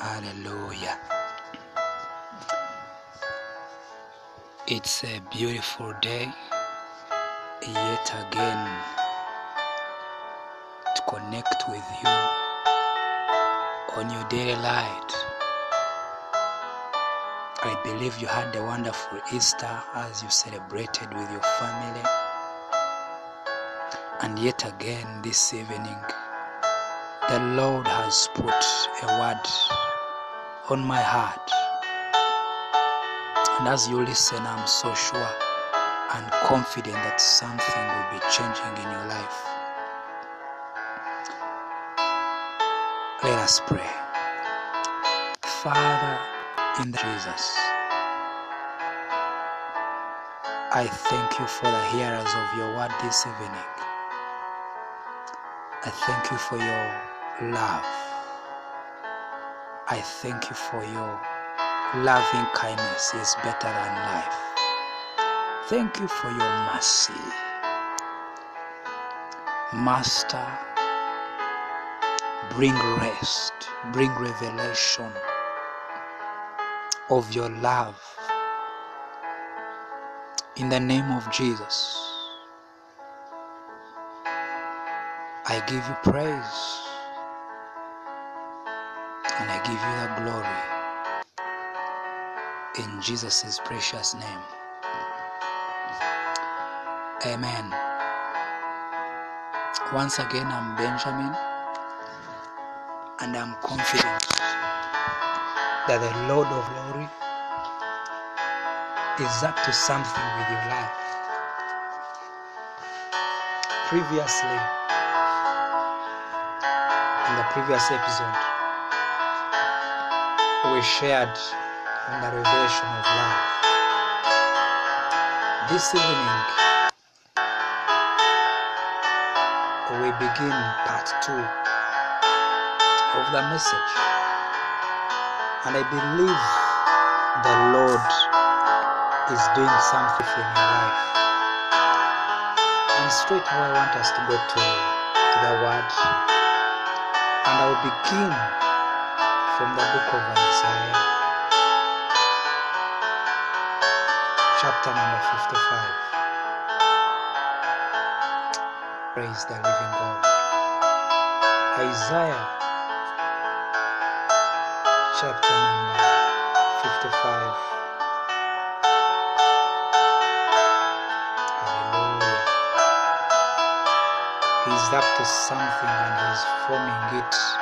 Hallelujah. It's a beautiful day yet again to connect with you on your daily light. I believe you had a wonderful Easter as you celebrated with your family. And yet again this evening, the Lord has put a word on my heart. And as you listen, I'm so sure and confident that something will be changing in your life. Let us pray. Father, in Jesus, I thank you for the hearers of your word this evening. I thank you for your love. I thank you for your loving kindness is better than life. Thank you for your mercy. Master, bring rest, bring revelation of your love. In the name of Jesus, I give you praise and I give you the glory in Jesus' precious name. Amen. Once again, I'm Benjamin, and I'm confident that the Lord of glory is up to something with your life. Previously, in the previous episode, we shared on the revelation of love. This evening, we begin part two of the message. And I believe the Lord is doing something in your life. And straight away, I want us to go to the Word. And I will begin from the book of Isaiah, chapter number 55. Praise the living God. Isaiah chapter number 55. Hallelujah. He's up to something and he's forming it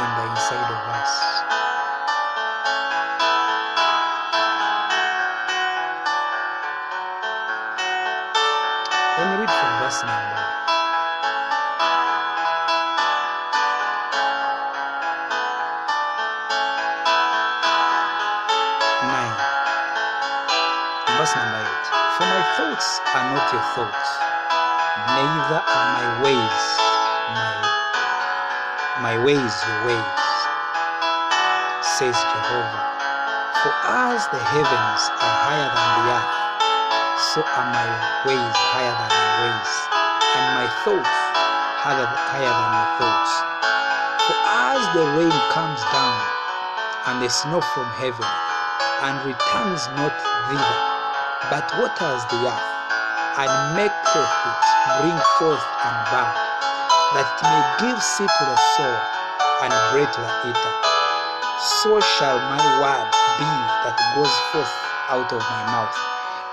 in the inside of us. Let me read from verse number nine. Verse number eight. For my thoughts are not your thoughts, neither are my ways my ways your ways, says Jehovah. For as the heavens are higher than the earth, so are my ways higher than your ways, and my thoughts higher higher than your thoughts. For as the rain comes down and the snow from heaven, and returns not thither, but waters the earth, and maketh it bring forth and bud, that it may give seed to the sower and bread to the eater. So shall my word be that goes forth out of my mouth.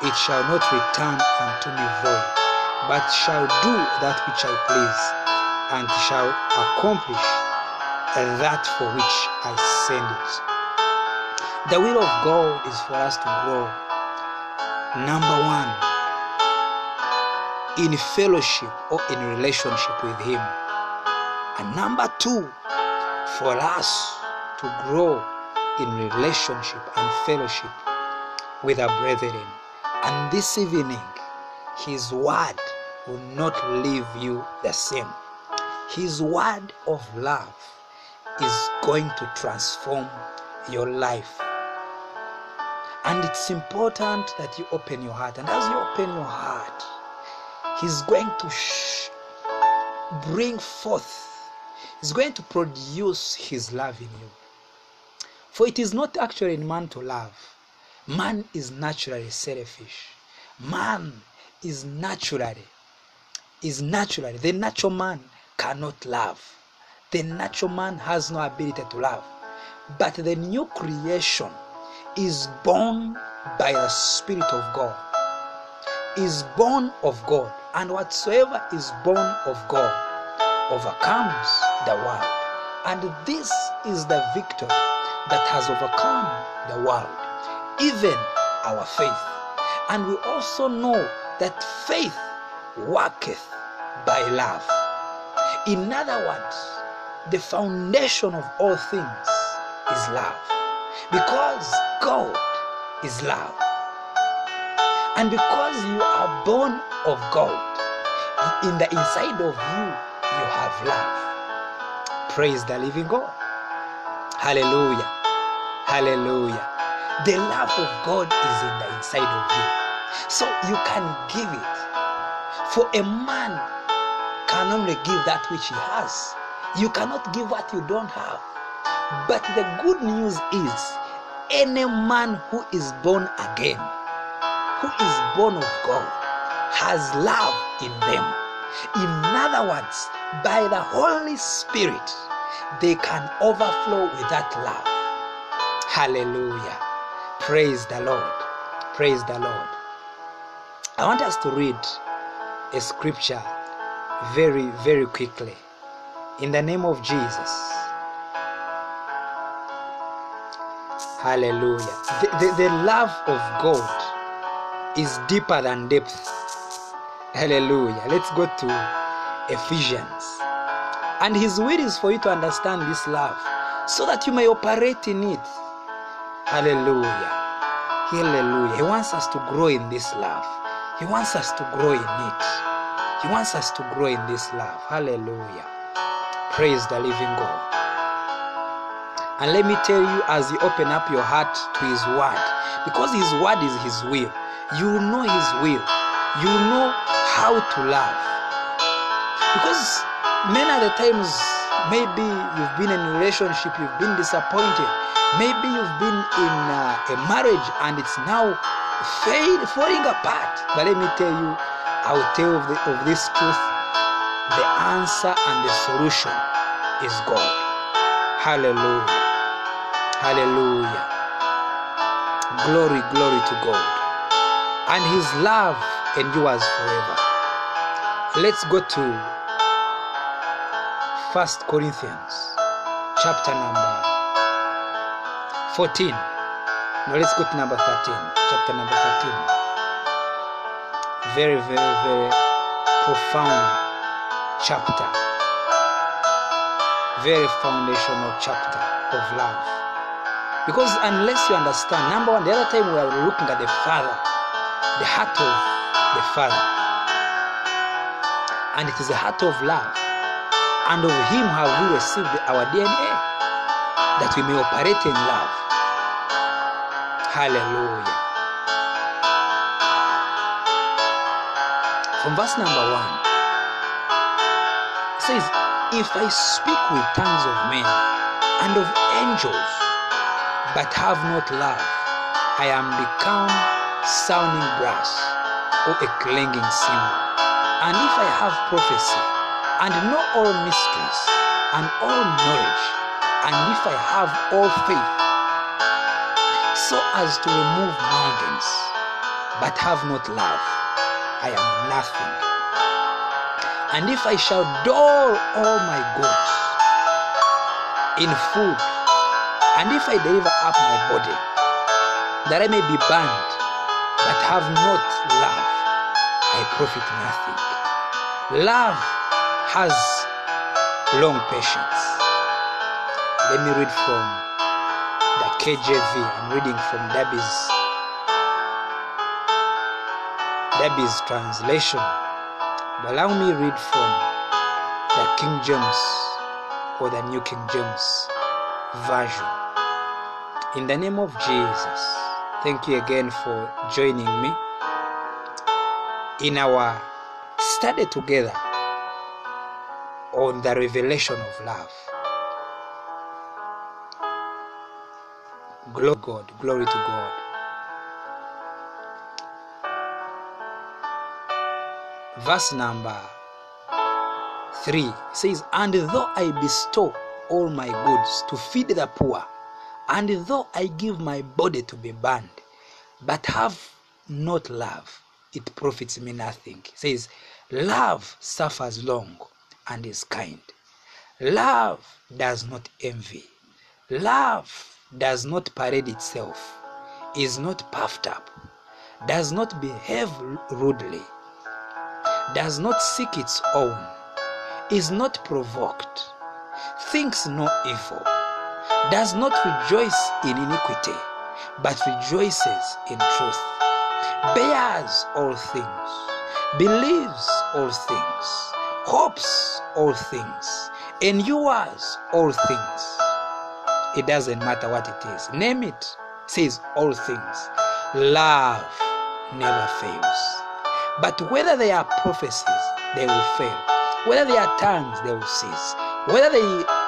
It shall not return unto me void, but shall do that which I please, and shall accomplish that for which I send it. The will of God is for us to grow. Number one, in fellowship or in relationship with Him. And number two, for us to grow in relationship and fellowship with our brethren. And this evening, His word will not leave you the same. His word of love is going to transform your life. And it's important that you open your heart. And as you open your heart, He's going to sh- bring forth is going to produce his love in you. For it is not actually in man to love. Man is naturally selfish. Man is naturally is naturally the natural man cannot love. The natural man has no ability to love. But the new creation is born by the Spirit of God. Is born of God, and whatsoever is born of God overcomes the world. And this is the victory that has overcome the world, even our faith. And we also know that faith worketh by love. In other words, the foundation of all things is love. Because God is love. And because you are born of God, in the inside of you, you have love. Praise the living God. Hallelujah. Hallelujah. The love of God is in the inside of you. So you can give it. For a man can only give that which he has. You cannot give what you don't have. But the good news is any man who is born again, who is born of God, has love in them. In other words, by the Holy Spirit, they can overflow with that love. Hallelujah. Praise the Lord. Praise the Lord. I want us to read a scripture very, very quickly. In the name of Jesus. Hallelujah. The, the, the love of God is deeper than depth. Hallelujah. Let's go to Ephesians. And His will is for you to understand this love so that you may operate in it. Hallelujah. Hallelujah. He wants us to grow in this love. He wants us to grow in it. He wants us to grow in this love. Hallelujah. Praise the living God. And let me tell you, as you open up your heart to His Word, because His Word is His will, you know His will. You know how to love. Because many of the times, maybe you've been in a relationship, you've been disappointed. Maybe you've been in uh, a marriage and it's now fail, falling apart. But let me tell you, I will tell of, the, of this truth. The answer and the solution is God. Hallelujah. Hallelujah. Glory, glory to God. And His love endures forever. Let's go to First Corinthians chapter number 14. Now let's go to number 13. Chapter number 13. Very, very, very profound chapter. Very foundational chapter of love. Because unless you understand, number one, the other time we are looking at the Father, the heart of the Father. And it is the heart of love. And of Him have we received our DNA that we may operate in love. Hallelujah. From verse number one, it says, If I speak with tongues of men and of angels, but have not love, I am become sounding brass or a clanging cymbal. And if I have prophecy and know all mysteries and all knowledge, and if I have all faith, so as to remove mountains, but have not love, I am nothing. And if I shall door all my goods in food, and if I deliver up my body, that I may be burned, have not love, I profit nothing. Love has long patience. Let me read from the KJV. I'm reading from Darby's Darby's translation. But allow me read from the King James or the New King James Version. In the name of Jesus, thank you again for joining me in our study together on the revelation of love. Glory to God, glory to God. Verse number 3 says, And though I bestow all my goods to feed the poor, and though I give my body to be burned, but have not love, it profits me nothing. It says, Love suffers long and is kind. Love does not envy. Love does not parade itself, is not puffed up, does not behave rudely, does not seek its own, is not provoked, thinks no evil, does not rejoice in iniquity, but rejoices in truth, bears all things, believes all things, hopes all things, endures all things. It doesn't matter what it is. Name it, says all things. Love never fails. But whether they are prophecies, they will fail. Whether they are tongues, they will cease. Whether there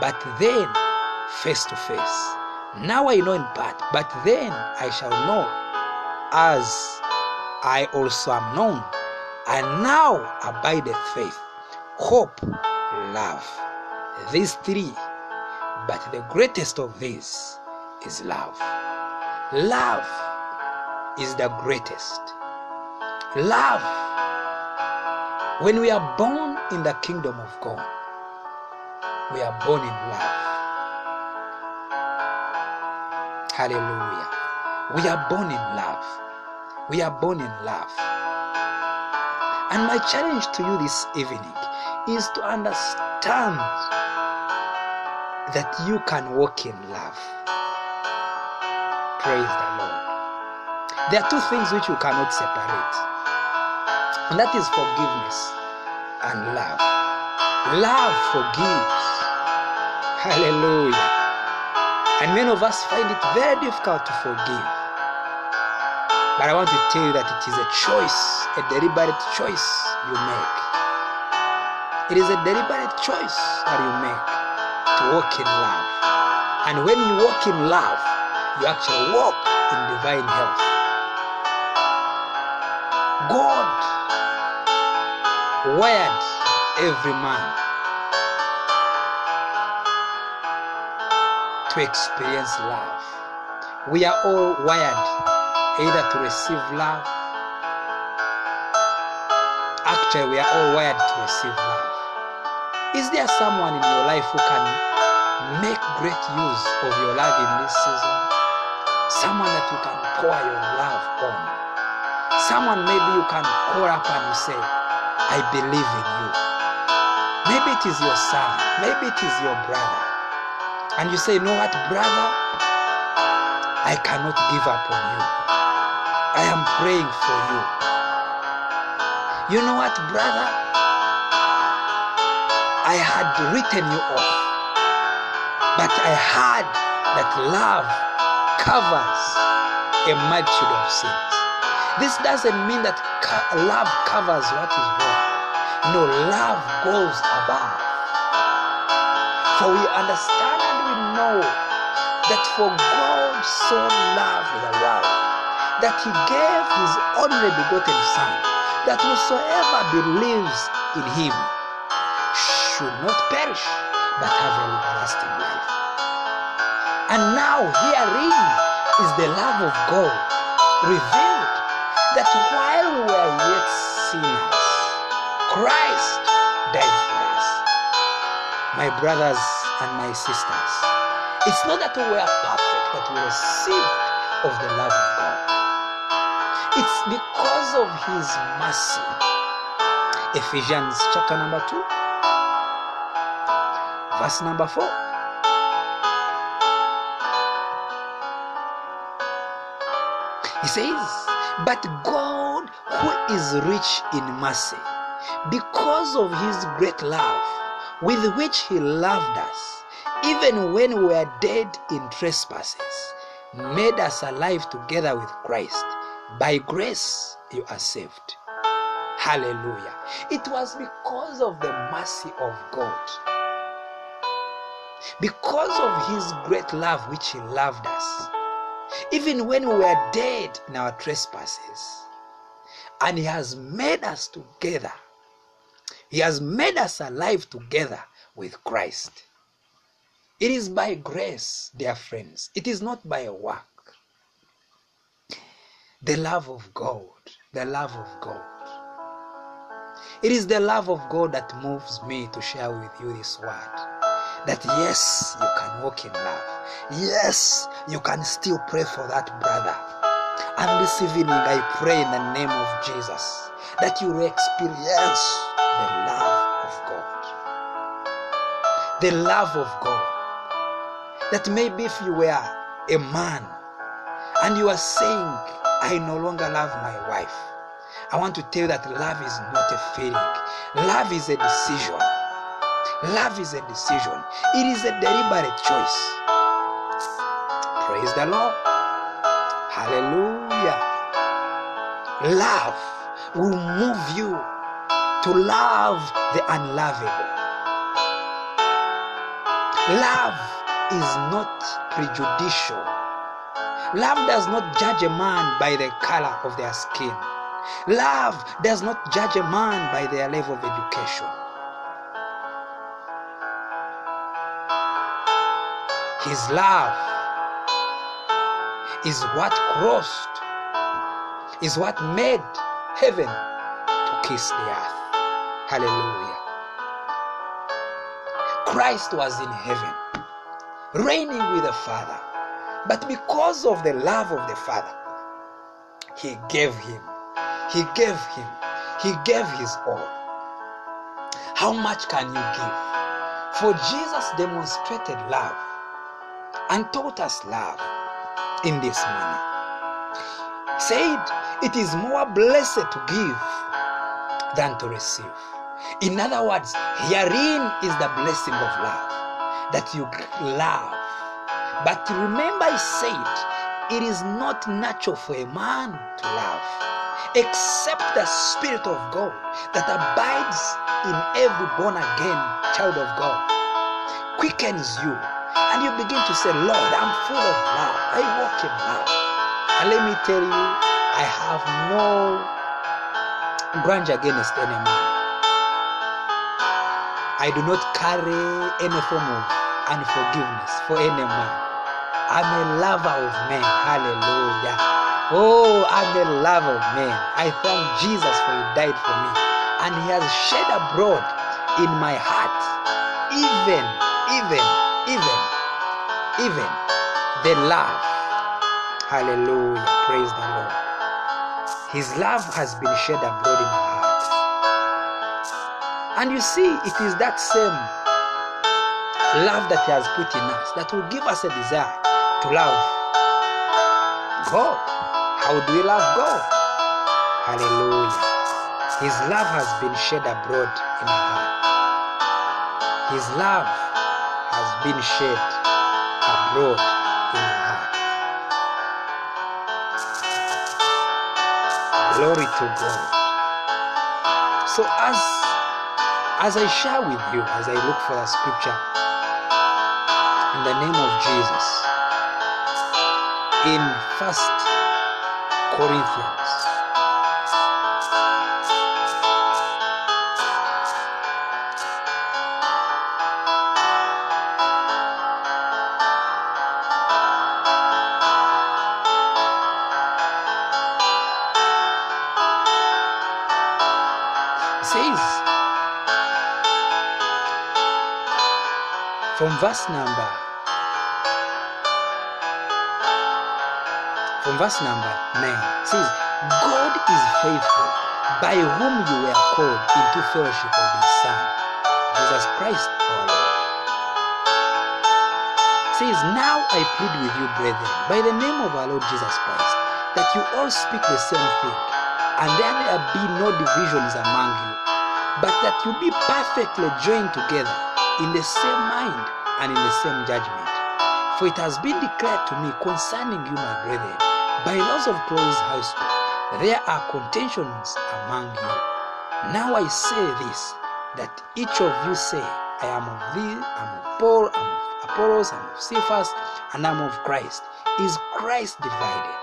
but then face to face. Now I know in part, but then I shall know as I also am known. And now abideth faith, hope, love. These three, but the greatest of these is love. Love is the greatest. Love. When we are born in the kingdom of God, we are born in love. Hallelujah. We are born in love. We are born in love. And my challenge to you this evening is to understand that you can walk in love. Praise the Lord. There are two things which you cannot separate, and that is forgiveness and love. Love forgives. Hallelujah. And many of us find it very difficult to forgive. But I want to tell you that it is a choice, a deliberate choice you make. It is a deliberate choice that you make to walk in love. And when you walk in love, you actually walk in divine health. God wired every man to experience love. We are all wired either to receive love. Actually, we are all wired to receive love. Is there someone in your life who can make great use of your love in this season? Someone that you can pour your love on. Someone maybe you can call up and you say, I believe in you. Maybe it is your son, maybe it is your brother. And you say, you know what, brother? I cannot give up on you. I am praying for you. You know what, brother? I had written you off, but I heard that love covers a multitude of sins. This doesn't mean that love covers what is wrong. No, love goes above. For we understand and we know that for God so loved the world that he gave his only begotten Son, that whosoever believes in him should not perish but have everlasting life. And now herein is the love of God revealed that while we were yet sinners, Christ died for us. My brothers and my sisters, it's not that we were perfect, but we received of the love of God. It's because of His mercy. Ephesians chapter number 2, Verse number 4. He says, But God, who is rich in mercy, because of his great love with which he loved us, even when we were dead in trespasses, made us alive together with Christ. By grace you are saved. Hallelujah. It was because of the mercy of God, because of his great love which he loved us, even when we were dead in our trespasses, and he has made us together. He has made us alive together with Christ. It is by grace, dear friends. It is not by work. The love of God, the love of God. It is the love of God that moves me to share with you this word. That yes, you can walk in love. Yes, you can still pray for that brother. And this evening, I pray in the name of Jesus that you will experience the love of God. The love of God. That maybe if you were a man and you are saying, I no longer love my wife, I want to tell you that love is not a feeling, love is a decision. Love is a decision, it is a deliberate choice. Praise the Lord. Hallelujah. Love will move you to love the unlovable. Love is not prejudicial. Love does not judge a man by the color of their skin. Love does not judge a man by their level of education. His love is what crossed, is what made heaven to kiss the earth. Hallelujah. Christ was in heaven, reigning with the Father. But because of the love of the Father, He gave Him. He gave Him. He gave His all. How much can you give? For Jesus demonstrated love and taught us love in this manner. Said, It is more blessed to give than to receive. In other words, herein is the blessing of love that you love. But remember, I said, it is not natural for a man to love except the Spirit of God that abides in every born again child of God quickens you and you begin to say, Lord, I'm full of love. I walk in love. And let me tell you, I have no grudge against any man. I do not carry any form of unforgiveness for any man. I'm a lover of men. Hallelujah. Oh, I'm a lover of men. I thank Jesus for he died for me. And he has shed abroad in my heart, even, even, even, even the love. Hallelujah. Praise the Lord. His love has been shed abroad in my heart. And you see, it is that same love that He has put in us that will give us a desire to love God. How do we love God? Hallelujah. His love has been shed abroad in our heart. His love has been shed abroad in our heart. Glory to God. So as as I share with you, as I look for the scripture, in the name of Jesus, in First Corinthians, from verse number from verse number 9 it says god is faithful. By whom you were called into fellowship of his son jesus christ our lord. Says, Now I plead with you, brethren, by the name of our Lord Jesus Christ, that you all speak the same thing, and that there be no divisions among you, but that you be perfectly joined together in the same mind and in the same judgment. For it has been declared to me concerning you, my brethren, by those of Chloe's household, there are contentions among you. Now I say this, that each of you say, I am of thee, I'm of Paul, I'm of Apollos, I'm of Cephas, and I'm of Christ. Is Christ divided?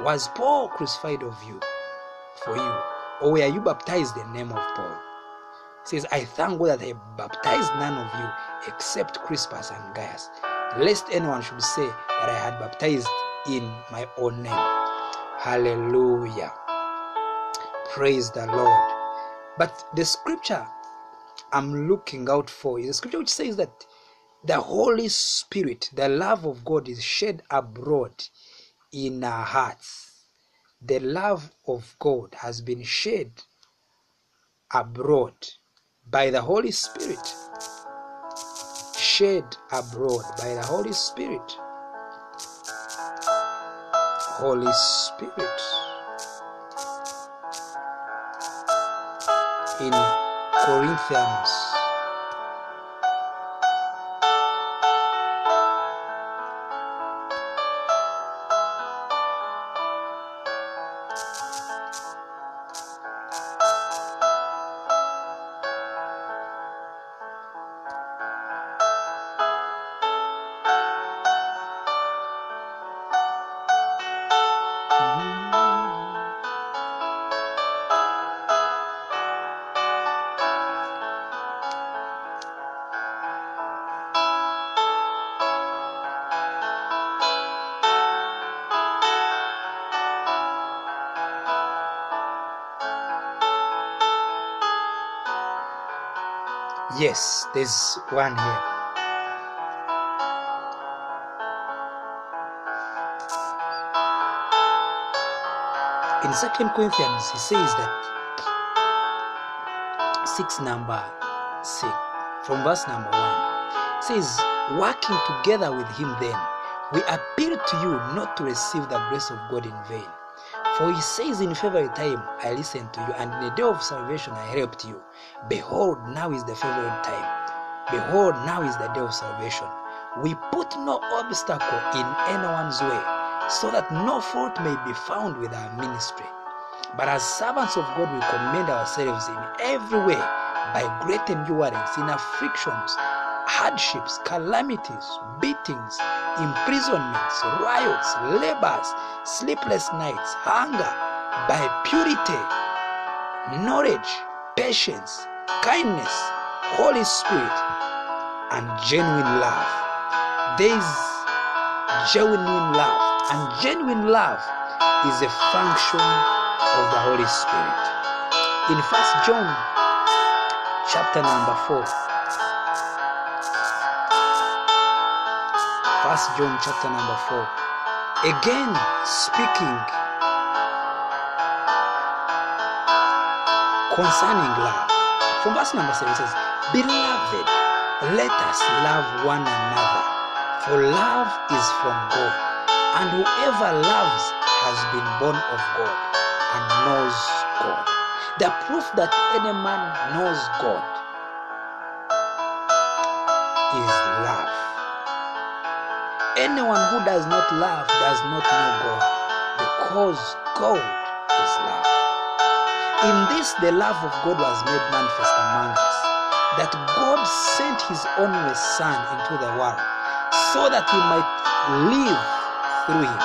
Was Paul crucified of you for you? Or were you baptized in the name of Paul? Says, I thank God that I baptized none of you except Crispus and Gaius, lest anyone should say that I had baptized in my own name. Hallelujah. Praise the Lord. But the scripture I'm looking out for is a scripture which says that the Holy Spirit, the love of God, is shed abroad in our hearts. The love of God has been shed abroad by the Holy Spirit. Shed abroad by the Holy Spirit. Holy Spirit. In Corinthians. Yes, there's one here. In Second Corinthians, he says that six number six from verse number one says, working together with him then, we appeal to you not to receive the grace of God in vain. For he says, In favorite time I listened to you, and in the day of salvation I helped you. Behold, now is the favorite time. Behold, now is the day of salvation. We put no obstacle in anyone's way, so that no fault may be found with our ministry. But as servants of God, we commend ourselves in every way by great endurance, in afflictions, hardships, calamities, beatings, imprisonments, riots, labors, sleepless nights, hunger, by purity, knowledge, patience, kindness, Holy Spirit, and genuine love. There is genuine love, and genuine love is a function of the Holy Spirit. In First John chapter number 4, First John chapter number 4. Again speaking concerning love. From verse number 7 it says, Beloved, let us love one another, for love is from God, and whoever loves has been born of God and knows God. The proof that any man knows God is love. Anyone who does not love does not know God, because God is love. In this, the love of God was made manifest among us, that God sent his only Son into the world so that we might live through him.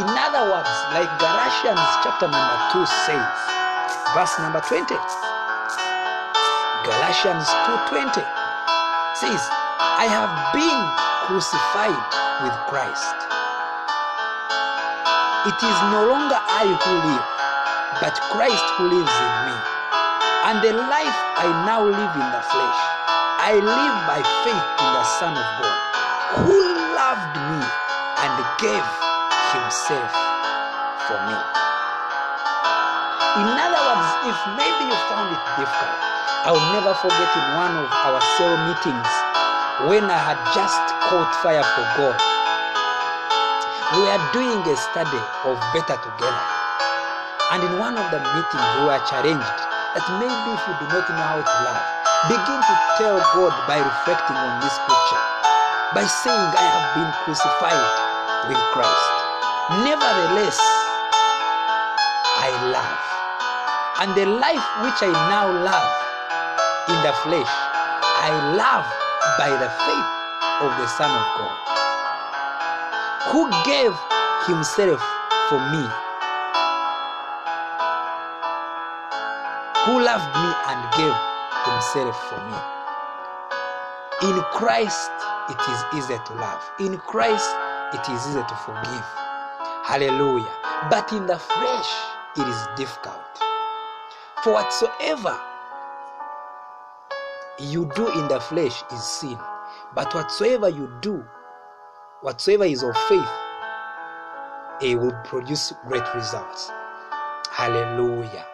In other words, like Galatians chapter number 2 says, verse number 20. Galatians 2:20 says, I have been crucified with Christ. It is no longer I who live, but Christ who lives in me. And the life I now live in the flesh, I live by faith in the Son of God, who loved me and gave himself for me. In other words, if maybe you found it difficult, I will never forget in one of our cell meetings when I had just caught fire for God. We were doing a study of Better Together. And in one of the meetings, we were challenged that maybe if you do not know how to love, begin to tell God by reflecting on this scripture, by saying, I have been crucified with Christ. Nevertheless, I love. And the life which I now love in the flesh, I love by the faith of the Son of God, who gave himself for me, who loved me and gave himself for me. In Christ, it is easier to love. In Christ, it is easier to forgive. Hallelujah. But in the flesh, it is difficult. For whatsoever you do in the flesh is sin. But whatsoever you do, whatsoever is of faith, it will produce great results. Hallelujah.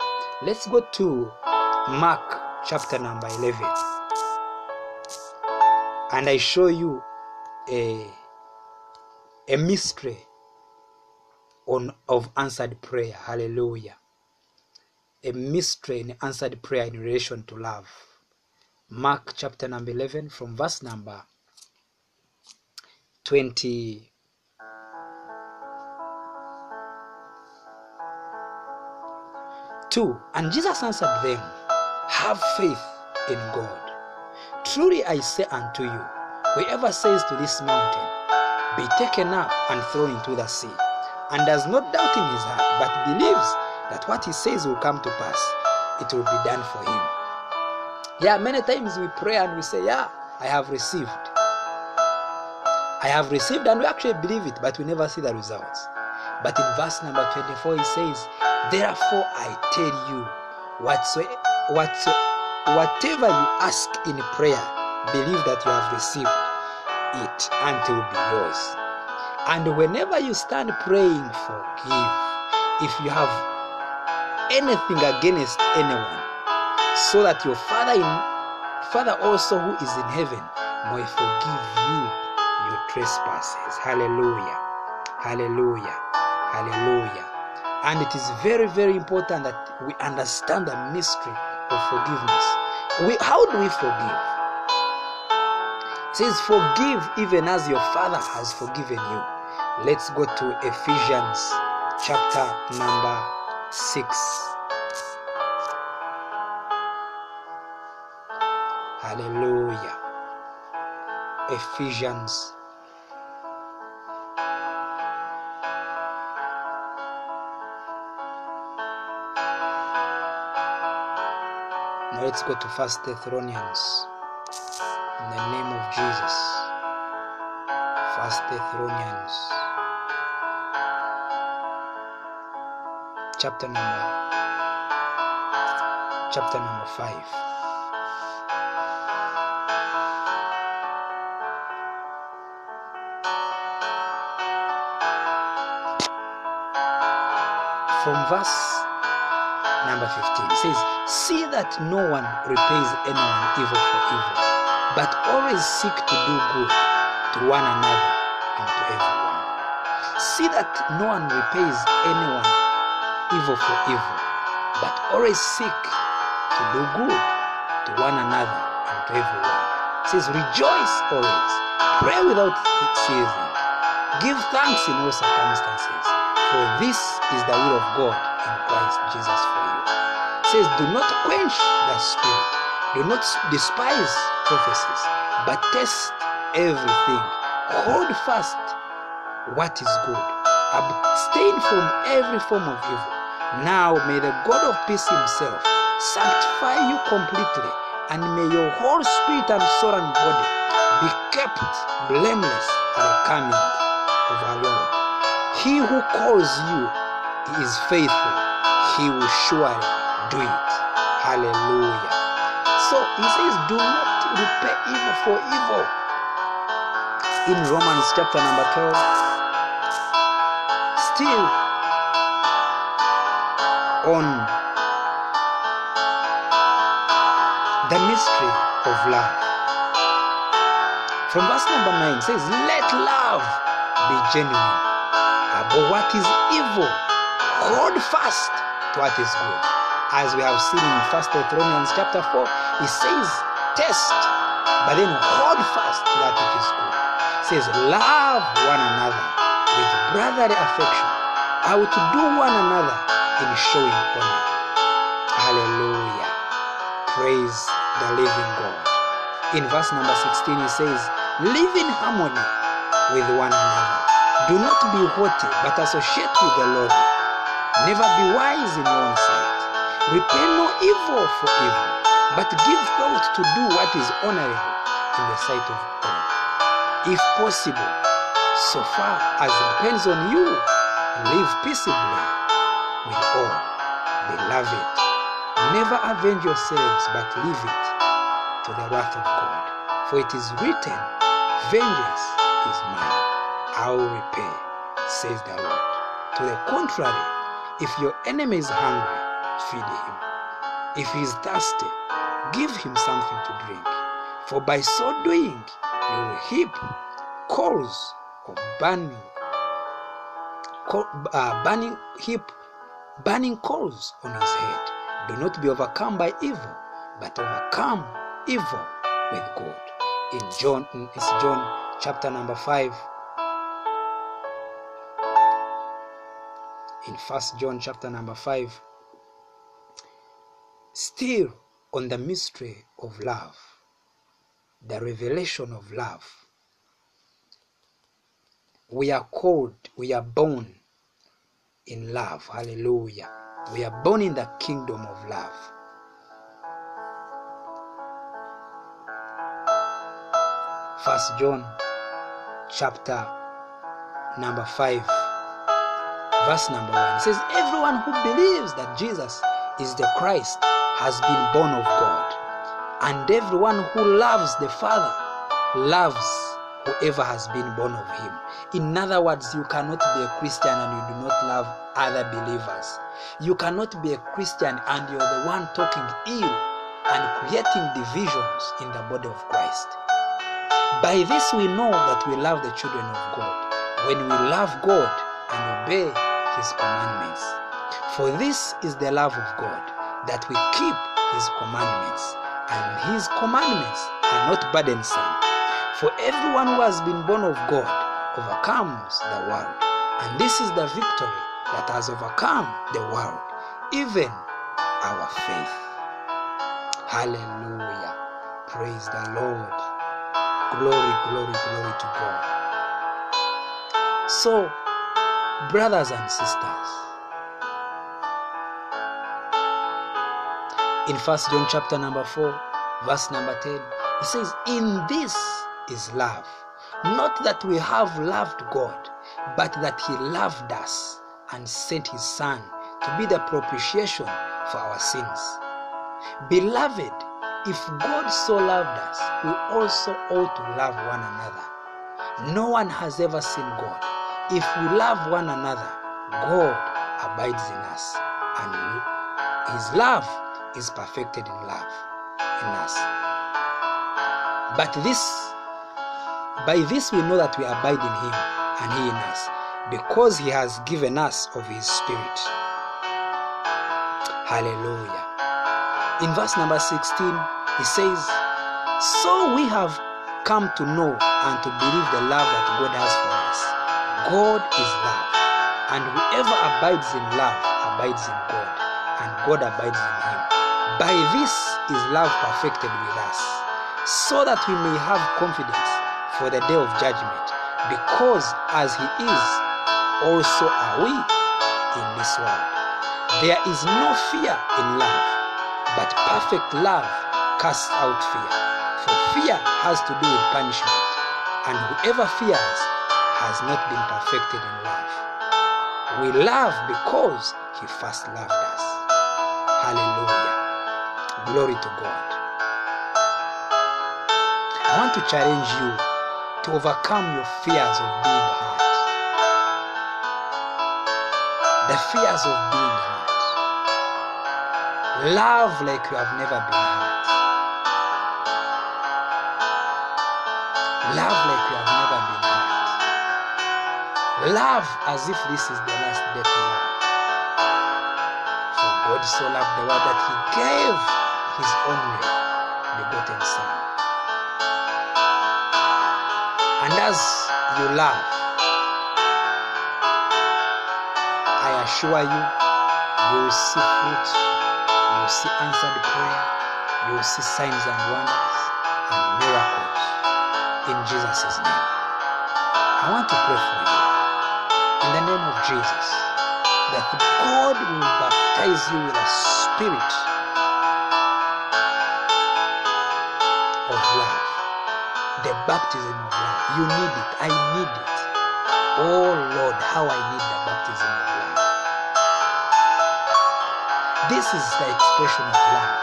Let's go to Mark chapter number 11. And I show you a, a mystery on, of answered prayer. Hallelujah. A mystery in answered prayer in relation to love. Mark chapter number 11 from verse number 20. Two, and Jesus answered them, Have faith in God. Truly I say unto you, whoever says to this mountain, Be taken up and thrown into the sea, and does not doubt in his heart, but believes that what he says will come to pass, it will be done for him. Yeah, many times we pray and we say, Yeah, I have received. I have received, and we actually believe it, but we never see the results. But in verse number 24, he says, Therefore I tell you, whatever you ask in prayer, believe that you have received it, and it will be yours. And whenever you stand praying, forgive. If you have anything against anyone, so that your Father in Father also who is in heaven may forgive you your trespasses. Hallelujah. Hallelujah. Hallelujah. And it is very, very important that we understand the mystery of forgiveness. We, how do we forgive? It says, Forgive even as your Father has forgiven you. Let's go to Ephesians chapter number 6. Hallelujah. Ephesians let's go to First Thessalonians. In the name of Jesus. First Thessalonians. Chapter number chapter number 5 from verse number 15 it says see that no one repays anyone evil for evil but always seek to do good to one another and to everyone. See that no one repays anyone evil for evil but always seek to do good to one another and to everyone. It says rejoice always pray without ceasing give thanks in all circumstances for this is the will of God in Christ Jesus for you. Says, Do not quench the spirit, do not despise prophecies, but test everything. Hold fast what is good. Abstain from every form of evil. Now may the God of peace himself sanctify you completely, and may your whole spirit and soul and body be kept blameless at the coming of our Lord. He who calls you is faithful. He will surely do it. Hallelujah. So he says, do not repay evil for evil. In Romans chapter number 12, still on the mystery of love. From verse number 9 says, Let love be genuine. Above what is evil, hold fast to what is good. As we have seen in 1 Thessalonians chapter 4, it says, Test, but then hold fast that which is good. It says, Love one another with brotherly affection. How to do one another in showing honor. Hallelujah. Praise the living God. In verse number 16, he says, Live in harmony with one another. Do not be haughty, but associate with the Lord. Never be wise in your own sight. Repay no evil for evil, but give thought to do what is honorable in the sight of God. If possible, so far as it depends on you, live peaceably with all. Beloved, never avenge yourselves, but leave it to the wrath of God. For it is written, Vengeance is mine, I will repay, says the Lord. To the contrary, if your enemy is hungry, feed him. If he is thirsty, give him something to drink. For by so doing, you will heap coals of burning, coal, uh, burning heap, burning coals on his head. Do not be overcome by evil, but overcome evil with good. In John, it's John chapter number five. In First John chapter number five, still on the mystery of love, the revelation of love. We are called, we are born in love. Hallelujah. We are born in the kingdom of love. First John chapter number 5 verse number 1 says everyone who believes that Jesus is the Christ has been born of God. And everyone who loves the Father loves whoever has been born of him. In other words you cannot be a Christian and you do not love other believers. You cannot be a Christian and you're the one talking ill and creating divisions in the body of Christ. By this we know that we love the children of God. When we love God and obey His commandments. For this is the love of God, that we keep His commandments, and His commandments are not burdensome. For everyone who has been born of God overcomes the world, and this is the victory that has overcome the world, even our faith. Hallelujah. Praise the Lord. Glory, glory, glory to God. So, brothers and sisters, in First John chapter number 4, verse number 10, he says, In this is love. Not that we have loved God, but that He loved us and sent His Son to be the propitiation for our sins. Beloved, if God so loved us, we also ought to love one another. No one has ever seen God. If we love one another, God abides in us, and His love is perfected in love in us. But this, by this we know that we abide in Him and He in us, because He has given us of His Spirit. Hallelujah. In verse number 16, he says, So we have come to know and to believe the love that God has for us. God is love, and whoever abides in love abides in God, and God abides in. By this is love perfected with us, so that we may have confidence for the day of judgment, because as he is, also are we in this world. There is no fear in love, but perfect love casts out fear. For fear has to do with punishment, and whoever fears has not been perfected in love. We love because he first loved us. Hallelujah. Glory to God. I want to challenge you to overcome your fears of being hurt. The fears of being hurt. Love like you have never been hurt. Love like you have never been hurt. Love as if this is the last day to love. For God so loved the world that he gave his only begotten Son. And as you love, I assure you, you will see fruit, you will see answered prayer, you will see signs and wonders and miracles in Jesus' name. I want to pray for you in the name of Jesus that God will baptize you with a spirit of love, the baptism of love. You need it. I need it. Oh Lord, how I need the baptism of love. This is the expression of love.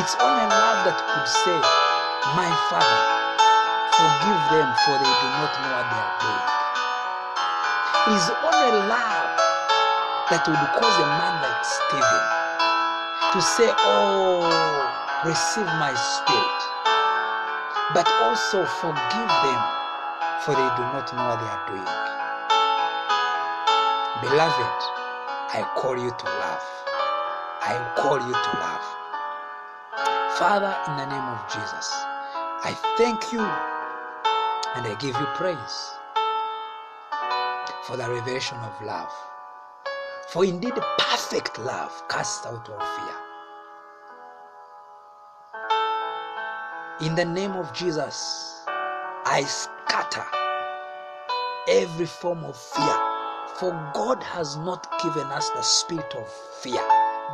It's only love that could say, My Father, forgive them for they do not know what they are doing. It is only love that would cause a man like Stephen to say, Oh, receive my spirit, but also forgive them for they do not know what they are doing. Beloved, I call you to love. I call you to love. Father, in the name of Jesus, I thank you and I give you praise for the revelation of love. For indeed, perfect love casts out all fear. In the name of Jesus, I scatter every form of fear. For God has not given us the spirit of fear,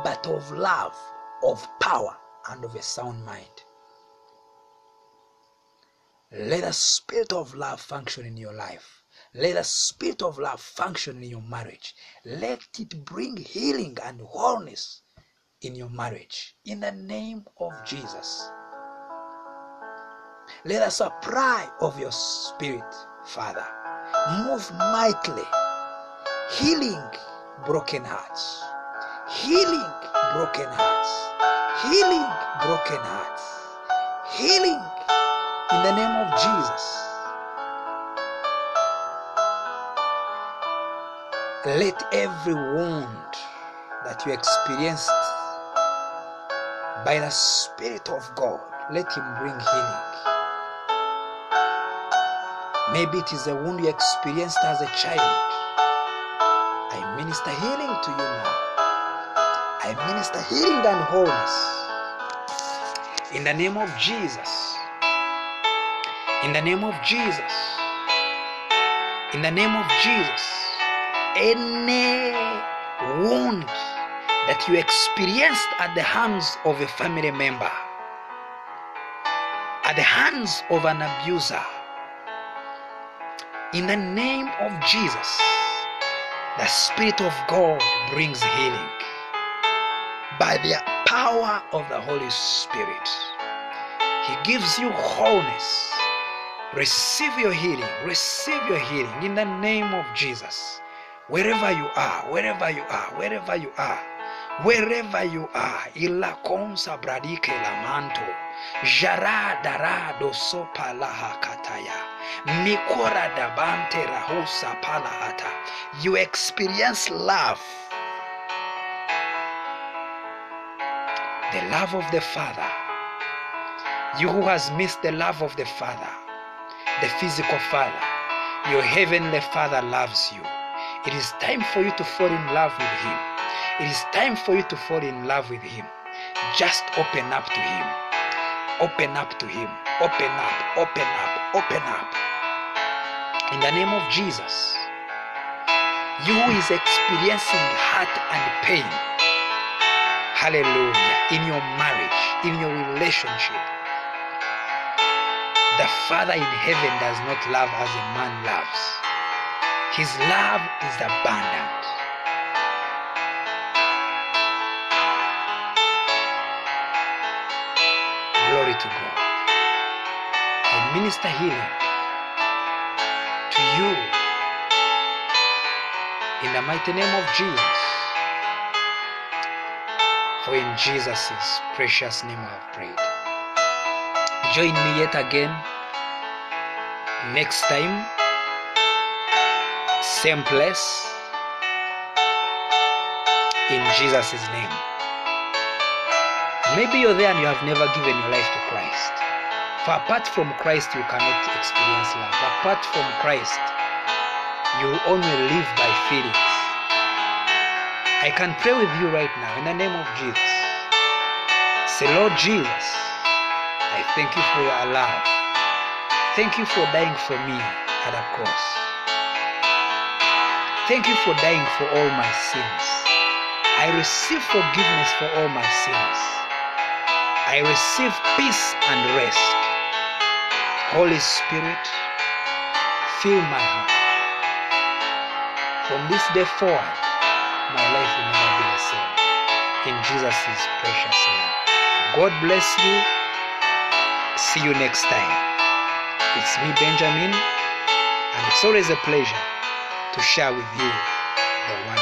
but of love, of power, and of a sound mind. Let the spirit of love function in your life. Let the spirit of love function in your marriage. Let it bring healing and wholeness in your marriage. In the name of Jesus. Let us apply of your spirit, Father, move mightily, healing broken hearts, healing broken hearts, healing broken hearts, healing in the name of Jesus. Let every wound that you experienced by the Spirit of God, let Him bring healing. Maybe it is a wound you experienced as a child. I minister healing to you now. I minister healing and wholeness. In the name of Jesus. In the name of Jesus. In the name of Jesus. Any wound that you experienced at the hands of a family member, at the hands of an abuser, in the name of Jesus, the Spirit of God brings healing by the power of the Holy Spirit. He gives you wholeness. Receive your healing. Receive your healing in the name of Jesus. Wherever you are, wherever you are, wherever you are, wherever you are, ila konsa bradike la manto, jara darado sopa laha kataya, mikora dabante rahusa palahata. You experience love, the love of the Father. You who has missed the love of the Father, the physical Father, your heavenly Father loves you. It is time for you to fall in love with Him. It is time for you to fall in love with Him. Just open up to Him. Open up to Him. Open up, open up, open up. In the name of Jesus, you who is experiencing hurt and pain, hallelujah, in your marriage, in your relationship, the Father in heaven does not love as a man loves. His love is abundant. Minister healing to you in the mighty name of Jesus. For in Jesus' precious name I have prayed. Join me yet again next time same place in jesus' name maybe you're there and you have never given your life to christ for apart from christ you cannot experience love. Apart from christ you only live by feelings i can pray with you right now in the name of jesus. Say lord jesus i thank you for your love. Thank you for dying for me at a cross. Thank you for dying for all my sins. I receive forgiveness for all my sins. I receive peace and rest. Holy Spirit, fill my heart. From this day forward, my life will never be the same. In Jesus' precious name. God bless you. See you next time. It's me, Benjamin, and it's always a pleasure to share with you the word